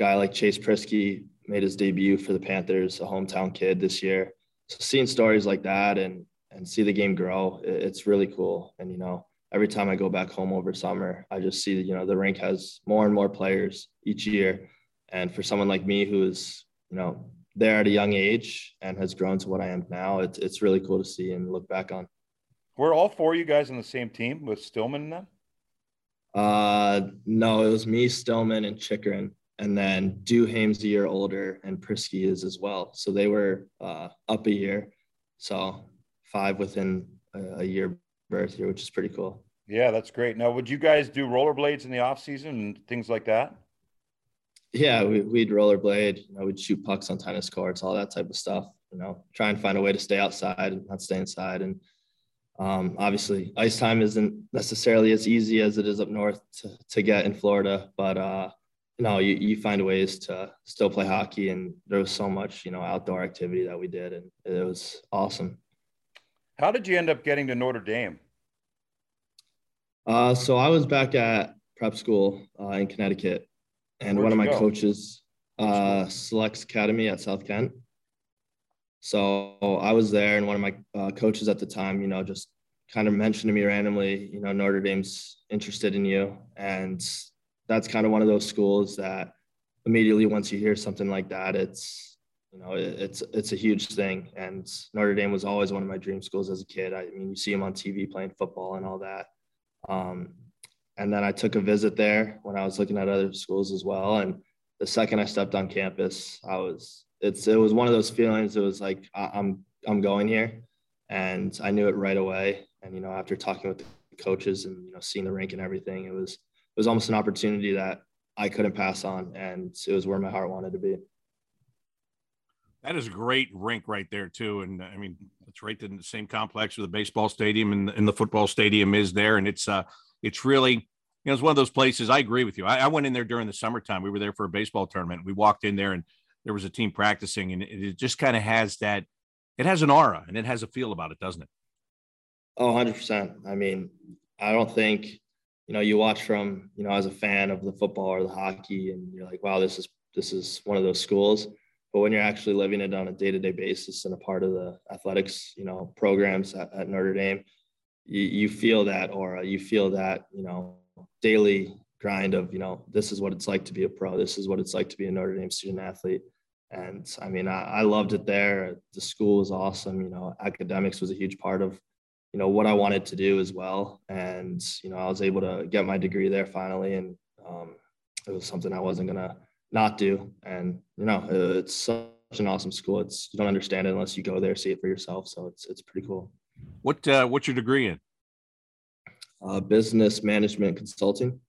guy like Chase Priskie made his debut for the Panthers, a hometown kid this year. So seeing stories like that and and see the game grow. It's really cool. And, you know, every time I go back home over summer, I just see you know, the rink has more and more players each year. And for someone like me who is, you know, there at a young age and has grown to what I am now, it's, it's really cool to see and look back on. Were all four of you guys on the same team with Stillman and them? Uh, no, it was me, Stillman, and Chychrun. And then Duhaime's a year older and Priskie is as well. So they were uh, up a year. So five within a, a year birth year, which is pretty cool. Yeah, that's great. Now, would you guys do rollerblades in the off season and things like that? Yeah, we, would rollerblade. You know, we'd shoot pucks on tennis courts, all that type of stuff. You know, try and find a way to stay outside and not stay inside. And um, obviously, ice time isn't necessarily as easy as it is up north to, to get in Florida, but uh, know, you, you find ways to still play hockey. And there was so much, you know, outdoor activity that we did, and it was awesome. How did you end up getting to Notre Dame? Uh, so I was back at prep school uh, in Connecticut, and Where'd one of my go? coaches, uh, Selects Academy at South Kent. So I was there, and one of my uh, coaches at the time, you know, just kind of mentioned to me randomly, you know, Notre Dame's interested in you, and that's kind of one of those schools that immediately once you hear something like that, it's you know, it's it's a huge thing. And Notre Dame was always one of my dream schools as a kid. I mean, you see him on TV playing football and all that. Um, and then I took a visit there when I was looking at other schools as well. And the second I stepped on campus, I was it's it was one of those feelings. It was like I'm I'm going here, and I knew it right away. And you know, after talking with the coaches and you know seeing the rink and everything, it was was almost an opportunity that I couldn't pass on, and it was where my heart wanted to be. That is a great rink right there too, and I mean it's right in the same complex where the baseball stadium and, and the football stadium is there, and it's uh it's really you know it's one of those places. I agree with you. I, I, went in there during the summertime. We were there for a baseball tournament. We walked in there and there was a team practicing, and it, it just kind of has that. It has an aura and it has a feel about it, doesn't it? Oh, 100 percent. I mean, I don't think you know you watch from you know as a fan of the football or the hockey, and you're like, wow, this is this is one of those schools. But when you're actually living it on a day-to-day basis and a part of the athletics you know programs at, at notre dame you, you feel that aura. You feel that you know daily grind of you know this is what it's like to be a pro. This is what it's like to be a notre dame student athlete. And i mean i, I loved it there. The school was awesome. You know academics was a huge part of you know what i wanted to do as well and you know i was able to get my degree there finally and um, it was something i wasn't going to not do. And you know, it's such an awesome school. It's you don't understand it unless you go there, see it for yourself. So it's it's pretty cool. What uh, what's your degree in? Uh, business management consulting.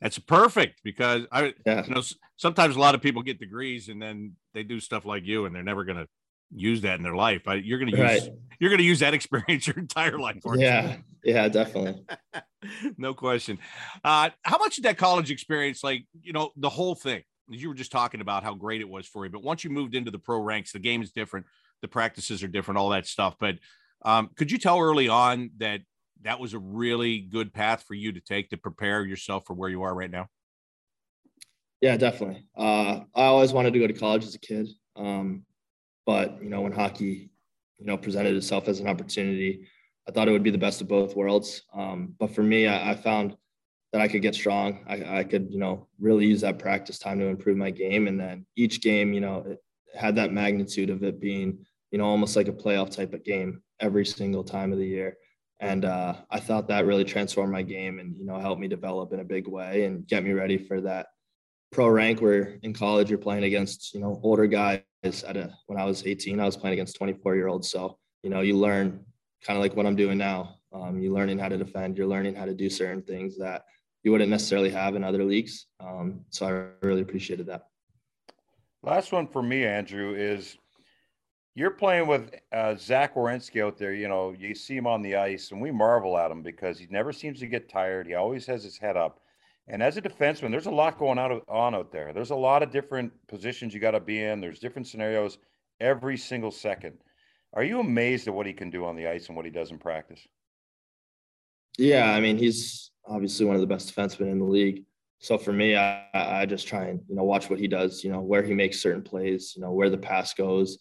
That's perfect because I, yeah. you know, sometimes a lot of people get degrees and then they do stuff like you, and they're never going to use that in their life. I, you're going to use right. you're going to use that (laughs) experience your entire life. Yeah, you? yeah, definitely. (laughs) no question. Uh, how much did that college experience, like you know, the whole thing? You were just talking about how great it was for you, but once you moved into the pro ranks, the game is different, the practices are different, all that stuff. But um, could you tell early on that that was a really good path for you to take to prepare yourself for where you are right now? Yeah, definitely. Uh, I always wanted to go to college as a kid. Um, but, you know, when hockey, you know, presented itself as an opportunity, I thought it would be the best of both worlds. Um, but for me, I, I, found that I could get strong. I, I, could, you know, really use that practice time to improve my game. And then each game, you know, it had that magnitude of it being, you know, almost like a playoff type of game every single time of the year. And uh, I thought that really transformed my game and, you know, helped me develop in a big way and get me ready for that pro rank where in college you're playing against, you know, older guys at a, when I was 18, I was playing against 24 year olds. So, you know, you learn kind of like what I'm doing now. Um, you're learning how to defend, you're learning how to do certain things that you wouldn't necessarily have in other leagues. Um, so I really appreciated that. Last one for me, Andrew, is you're playing with uh, Zach Werenski out there. You know, you see him on the ice, and we marvel at him because he never seems to get tired. He always has his head up. And as a defenseman, there's a lot going out on out there. There's a lot of different positions you got to be in. There's different scenarios every single second. Are you amazed at what he can do on the ice and what he does in practice? Yeah, I mean, he's obviously one of the best defensemen in the league. So for me, I, I just try and you know watch what he does. You know where he makes certain plays. You know where the pass goes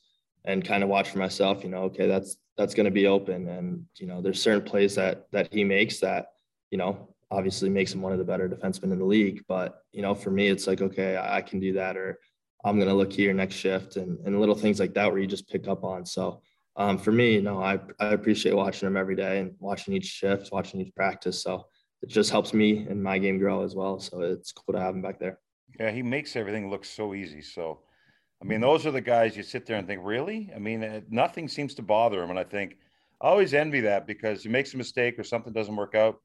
and kind of watch for myself, you know, okay, that's that's going to be open, and you know, there's certain plays that that he makes that, you know, obviously makes him one of the better defensemen in the league. But you know, for me, it's like, okay, I, can do that, or I'm going to look here next shift, and and little things like that where you just pick up on. So um, for me, you know, I I appreciate watching him every day and watching each shift, watching each practice. So it just helps me and my game grow as well. So it's cool to have him back there. Yeah, he makes everything look so easy. So I mean, those are the guys you sit there and think, really? I mean, uh, nothing seems to bother him. And I think I always envy that because he makes a mistake or something doesn't work out.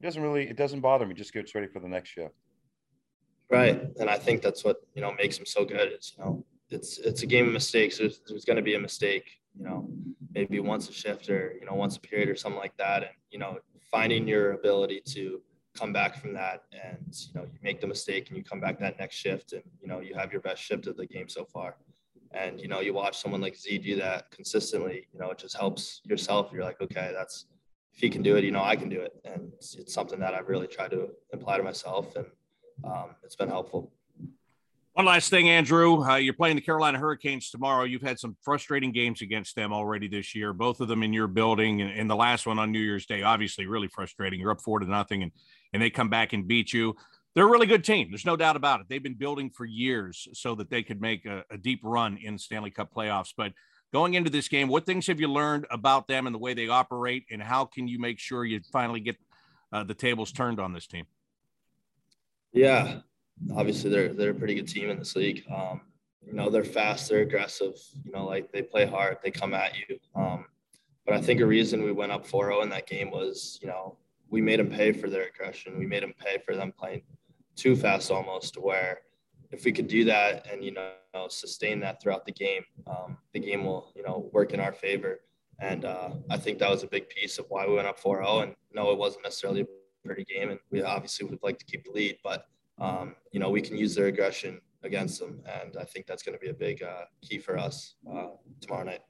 It doesn't really, it doesn't bother me. Just gets ready for the next shift. Right. And I think that's what, you know, makes him so good is, you know, it's, it's a game of mistakes. There's, there's going to be a mistake, you know, maybe once a shift or, you know, once a period or something like that. And, you know, finding your ability to, come back from that and you know you make the mistake and you come back that next shift and you know you have your best shift of the game so far and you know you watch someone like z do that consistently you know it just helps yourself you're like okay that's if he can do it you know i can do it and it's, it's something that i've really tried to apply to myself and um, it's been helpful one last thing, Andrew. Uh, you're playing the Carolina Hurricanes tomorrow. You've had some frustrating games against them already this year, both of them in your building, and, and, the last one on New Year's Day. Obviously, really frustrating. You're up four to nothing, and and they come back and beat you. They're a really good team. There's no doubt about it. They've been building for years so that they could make a, a deep run in Stanley Cup playoffs. But going into this game, what things have you learned about them and the way they operate, and how can you make sure you finally get uh, the tables turned on this team? Yeah, obviously they're they're a pretty good team in this league. Um, you know, they're fast, they're aggressive. You know, like they play hard, they come at you. Um, but I think a reason we went up 4-0 in that game was, you know, we made them pay for their aggression. We made them pay for them playing too fast almost. Where if we could do that and you know sustain that throughout the game, um, the game will you know work in our favor. And uh, I think that was a big piece of why we went up 4-0. And no, it wasn't necessarily a pretty game, and we obviously would like to keep the lead, but um, you know we can use their aggression against them, and I think that's going to be a big uh, key for us uh, tomorrow night.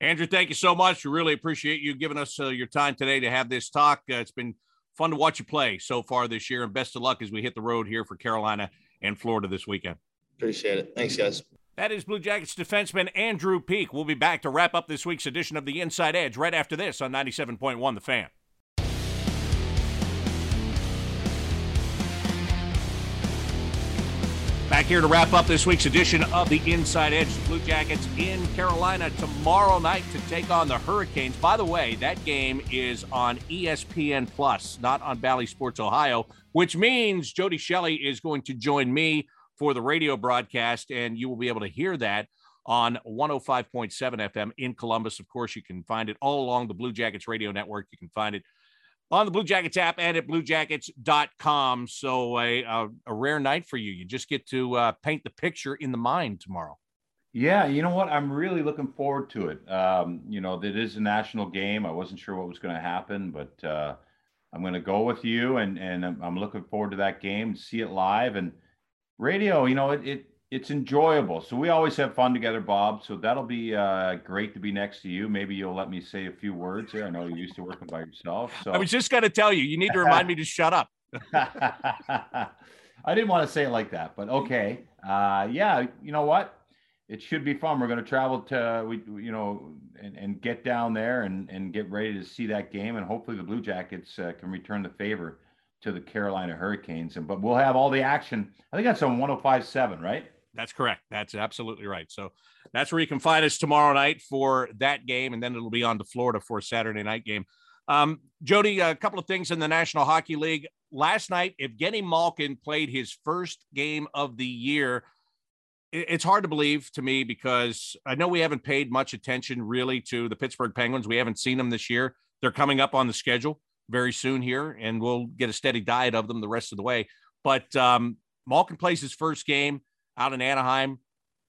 Andrew, thank you so much. We really appreciate you giving us uh, your time today to have this talk. Uh, it's been fun to watch you play so far this year, and best of luck as we hit the road here for Carolina and Florida this weekend. Appreciate it. Thanks, guys. That is Blue Jackets defenseman Andrew Peeke. We'll be back to wrap up this week's edition of the Inside Edge right after this on 97.1 The Fan. Back here to wrap up this week's edition of the Inside Edge. Blue Jackets in Carolina tomorrow night to take on the Hurricanes. By the way, that game is on ESPN Plus, not on Bally Sports Ohio, which means Jody Shelley is going to join me for the radio broadcast, and you will be able to hear that on 105.7 FM in Columbus. Of course, you can find it all along the Blue Jackets radio network. You can find it on the Blue Jackets app and at bluejackets.com. So, a, a, a rare night for you. You just get to uh, paint the picture in the mind tomorrow. Yeah, you know what? I'm really looking forward to it. Um, you know, it is a national game. I wasn't sure what was going to happen, but uh, I'm going to go with you, and and I'm, I'm looking forward to that game, see it live, and radio. You know, it, it it's enjoyable. So we always have fun together, Bob. So that'll be uh, great to be next to you. Maybe you'll let me say a few words here. I know you're used to working by yourself. So I was just going to tell you, you need to remind me to shut up. (laughs) (laughs) I didn't want to say it like that, but okay. Uh, yeah, you know what? It should be fun. We're going to travel to we, you know, and, and get down there and and get ready to see that game, and hopefully the Blue Jackets uh, can return the favor to the Carolina Hurricanes. And but we'll have all the action. I think that's on 105.7, right? That's correct. That's absolutely right. So that's where you can find us tomorrow night for that game, and then it'll be on to Florida for a Saturday night game. Um, Jody, a couple of things in the National Hockey League. Last night, Evgeny Malkin played his first game of the year. It's hard to believe to me because I know we haven't paid much attention really to the Pittsburgh Penguins. We haven't seen them this year. They're coming up on the schedule very soon here, and we'll get a steady diet of them the rest of the way. But um, Malkin plays his first game out in Anaheim,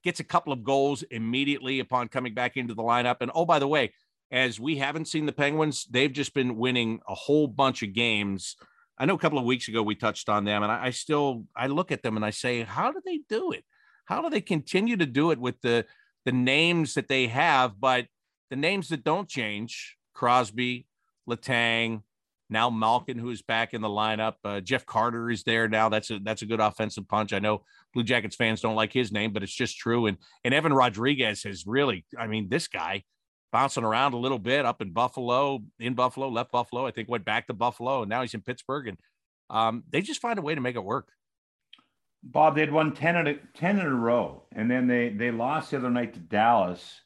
gets a couple of goals immediately upon coming back into the lineup. And oh, by the way, as we haven't seen the Penguins, they've just been winning a whole bunch of games. I know a couple of weeks ago we touched on them, and I, I still I look at them and I say, how do they do it? How do they continue to do it with the the names that they have, but the names that don't change? Crosby, Letang, now Malkin, who's back in the lineup. Uh, Jeff Carter is there now. That's a that's a good offensive punch. I know Blue Jackets fans don't like his name, but it's just true. And and Evan Rodrigues has really, I mean, this guy bouncing around a little bit up in Buffalo, in Buffalo, left Buffalo. I think went back to Buffalo, and now he's in Pittsburgh. And um, they just find a way to make it work. Bob, they'd won 10 in, a, 10 in a row, and then they they lost the other night to Dallas.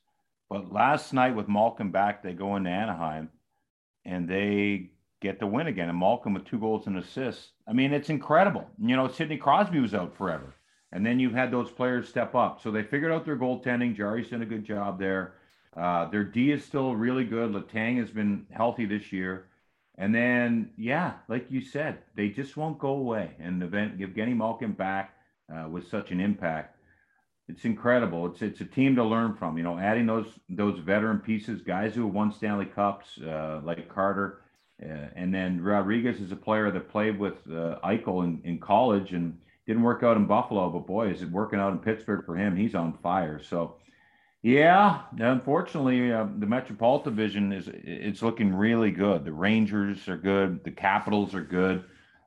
But last night with Malkin back, they go into Anaheim, and they get the win again. And Malkin with two goals and assists. I mean, it's incredible. You know, Sidney Crosby was out forever. And then you've had those players step up. So they figured out their goaltending. Jarry's done a good job there. Uh, their D is still really good. Letang has been healthy this year. And then, yeah, like you said, they just won't go away. And event Evgeny Malkin back uh, with such an impact. It's incredible. It's it's a team to learn from. You know, adding those those veteran pieces, guys who have won Stanley Cups, uh, like Carter, and then Rodrigues is a player that played with uh, Eichel in, in college and didn't work out in Buffalo, but boy, is it working out in Pittsburgh for him. He's on fire. So, yeah, unfortunately, uh, the Metropolitan Division is it's looking really good. The Rangers are good. The Capitals are good.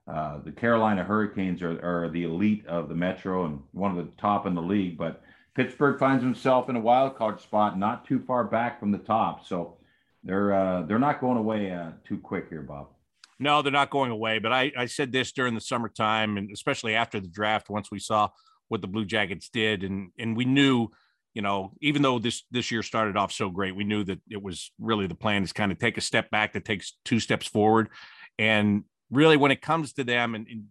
Uh, the Carolina Hurricanes are, are the elite of the Metro and one of the top in the league. But Pittsburgh finds himself in a wild card spot, not too far back from the top. So they're uh, they're not going away uh, too quick here, Bob. No, they're not going away. But I, I said this during the summertime, and especially after the draft, once we saw what the Blue Jackets did, and and we knew, you know, even though this this year started off so great, we knew that it was really the plan is kind of take a step back that takes two steps forward, and really when it comes to them, and, and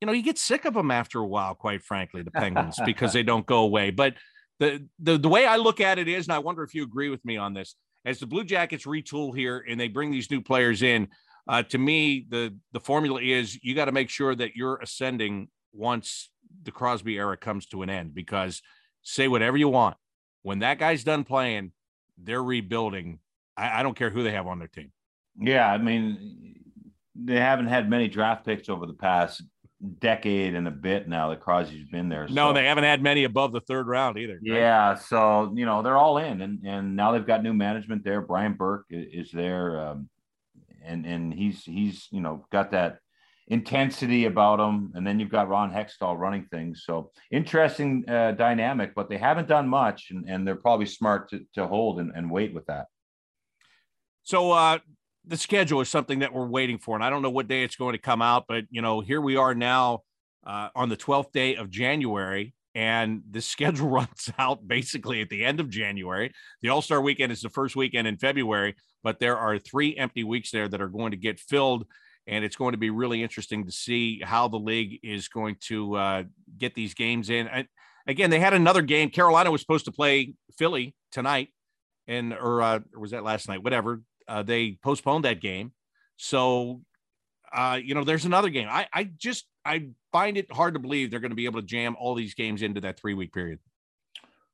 you know, you get sick of them after a while, quite frankly, the Penguins because they (laughs) don't go away. But the the the way I look at it is, and I wonder if you agree with me on this, as the Blue Jackets retool here and they bring these new players in uh, to me, the the formula is you got to make sure that you're ascending once the Crosby era comes to an end. Because say whatever you want, when that guy's done playing, they're rebuilding. I, I don't care who they have on their team. Yeah, I mean, they haven't had many draft picks over the past decade and a bit now that Crosby's been there. No, so. they haven't had many above the third round either. Right? Yeah, so you know they're all in, and and now they've got new management there. Brian Burke is there. Um, and and he's he's you know got that intensity about him. And then you've got Ron Hextall running things. So interesting uh, dynamic, but they haven't done much, and, and they're probably smart to, to hold and, and wait with that. So uh, the schedule is something that we're waiting for, and I don't know what day it's going to come out, but you know here we are now uh, on the 12th day of January. And the (laughs) schedule runs out basically at the end of January. The All Star weekend is the first weekend in February but there are three empty weeks there that are going to get filled and it's going to be really interesting to see how the league is going to uh, get these games in. And again, they had another game. Carolina was supposed to play Philly tonight, and or, uh, or was that last night? Whatever. Uh, they postponed that game, so uh, you know there's another game. I I just I find it hard to believe they're going to be able to jam all these games into that three week period.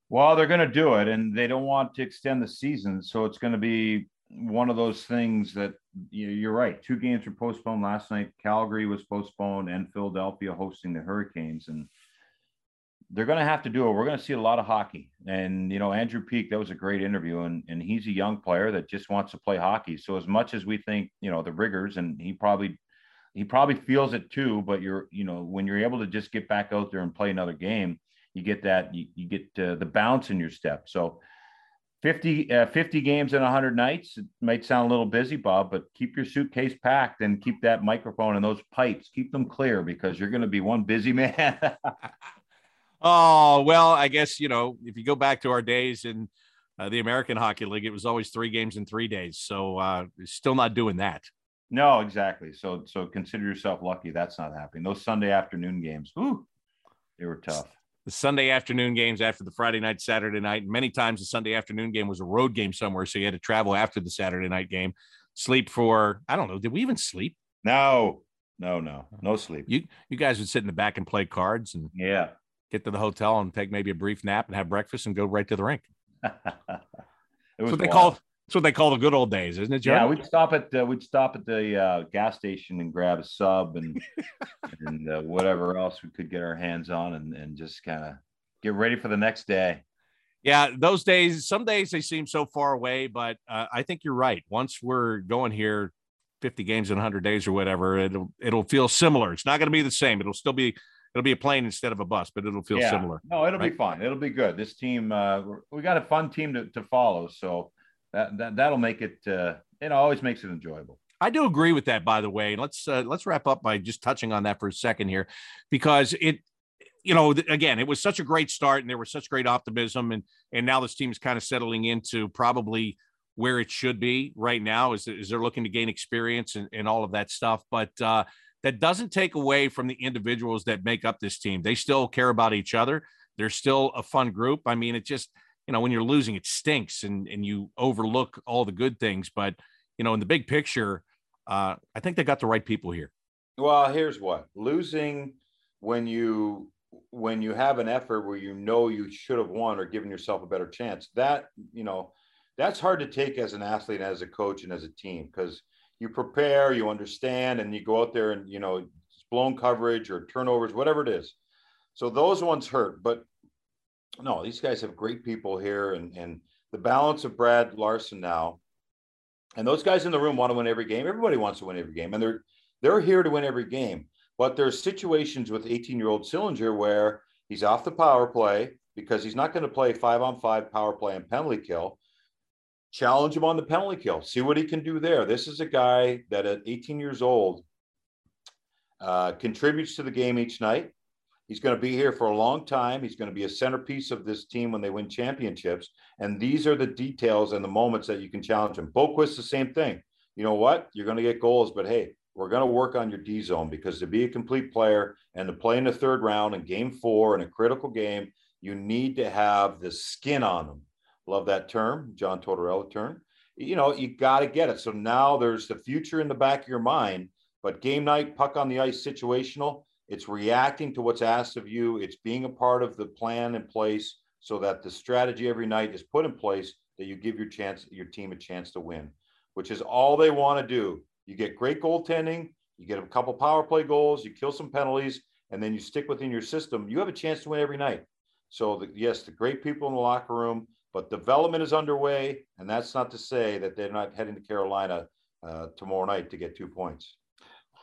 Well, they're going to do it, and they don't want to extend the season, so it's going to be one of those things that you're right. Two games were postponed last night. Calgary was postponed, and Philadelphia hosting the Hurricanes, and they're going to have to do it. We're going to see a lot of hockey, and you know, Andrew Peeke, that was a great interview, and and he's a young player that just wants to play hockey. So as much as we think, you know, the rigors, and he probably he probably feels it too. But you're, you know, when you're able to just get back out there and play another game, you get that you, you get uh, the bounce in your step. So 50, uh, 50 games in 100 nights. It might sound a little busy, Bob, but keep your suitcase packed and keep that microphone and those pipes, keep them clear because you're going to be one busy (laughs) man. Oh, well, I guess, you know, if you go back to our days in uh, the American Hockey League, it was always three games in three days. So uh, still not doing that. No, exactly. So, so consider yourself lucky that's not happening. Those Sunday afternoon games, whew, they were tough the Sunday afternoon games after the Friday night, Saturday night. And many times the Sunday afternoon game was a road game somewhere, so you had to travel after the Saturday night game, sleep for I don't know. Did we even sleep? No, no, no, no sleep. You you guys would sit in the back and play cards and yeah, get to the hotel and take maybe a brief nap and have breakfast and go right to the rink. (laughs) it was what they call that's what they call the good old days, isn't it, Joe? Yeah, we'd stop at uh, we'd stop at the uh, gas station and grab a sub and (laughs) and uh, whatever else we could get our hands on, and and just kind of get ready for the next day. Yeah, those days. Some days they seem so far away, but uh, I think you're right. Once we're going here, 50 games in 100 days or whatever, it'll it'll feel similar. It's not going to be the same. It'll still be it'll be a plane instead of a bus, but it'll feel yeah. similar. No, it'll right? be fine. It'll be good. This team, uh, we got a fun team to, to follow, so that, that that'll make it uh, it always makes it enjoyable. I do agree with that, by the way. Let's uh, let's wrap up by just touching on that for a second here, because it, you know, again, it was such a great start, and there was such great optimism, and and now this team is kind of settling into probably where it should be right now, is is they're looking to gain experience and, and all of that stuff, but uh, that doesn't take away from the individuals that make up this team. They still care about each other. They're still a fun group. I mean, it just you know when you're losing it stinks and and you overlook all the good things but you know in the big picture uh i think they got the right people here well here's what losing when you when you have an effort where you know you should have won or given yourself a better chance that you know that's hard to take as an athlete as a coach and as a team because you prepare you understand and you go out there and you know it's blown coverage or turnovers whatever it is so those ones hurt but no, these guys have great people here, and and the balance of Brad Larsen now, and those guys in the room want to win every game. Everybody wants to win every game, and they're they're here to win every game. But there's situations with 18 year old Sillinger where he's off the power play because he's not going to play five on five power play and penalty kill. Challenge him on the penalty kill. See what he can do there. This is a guy that at 18 years old uh, contributes to the game each night. He's going to be here for a long time. He's going to be a centerpiece of this team when they win championships. And these are the details and the moments that you can challenge him. Boqvist, the same thing. You know what? You're going to get goals, but hey, we're going to work on your D zone because to be a complete player and to play in the third round and game four in a critical game, you need to have the skin on them. Love that term, John Tortorella term. You know, you got to get it. So now there's the future in the back of your mind, but game night, puck on the ice, situational it's reacting to what's asked of you. It's being a part of the plan in place so that the strategy every night is put in place that you give your chance, your team a chance to win, which is all they want to do. You get great goaltending, you get a couple power play goals, you kill some penalties, and then you stick within your system. You have a chance to win every night. So the, yes, the great people in the locker room, but development is underway, and that's not to say that they're not heading to Carolina uh, tomorrow night to get two points.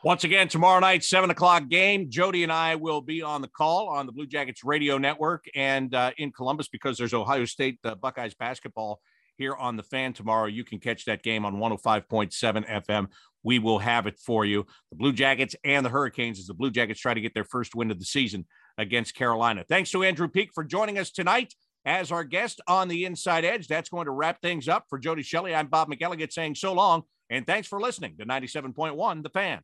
Once again, tomorrow night, seven o'clock game. Jody and I will be on the call on the Blue Jackets radio network and uh, in Columbus because there's Ohio State uh, Buckeyes basketball here on the fan tomorrow. You can catch that game on 105.7 FM. We will have it for you. The Blue Jackets and the Hurricanes as the Blue Jackets try to get their first win of the season against Carolina. Thanks to Andrew Peeke for joining us tonight as our guest on the Inside Edge. That's going to wrap things up for Jody Shelley. I'm Bob McElligott saying so long and thanks for listening to 97.1 The Fan.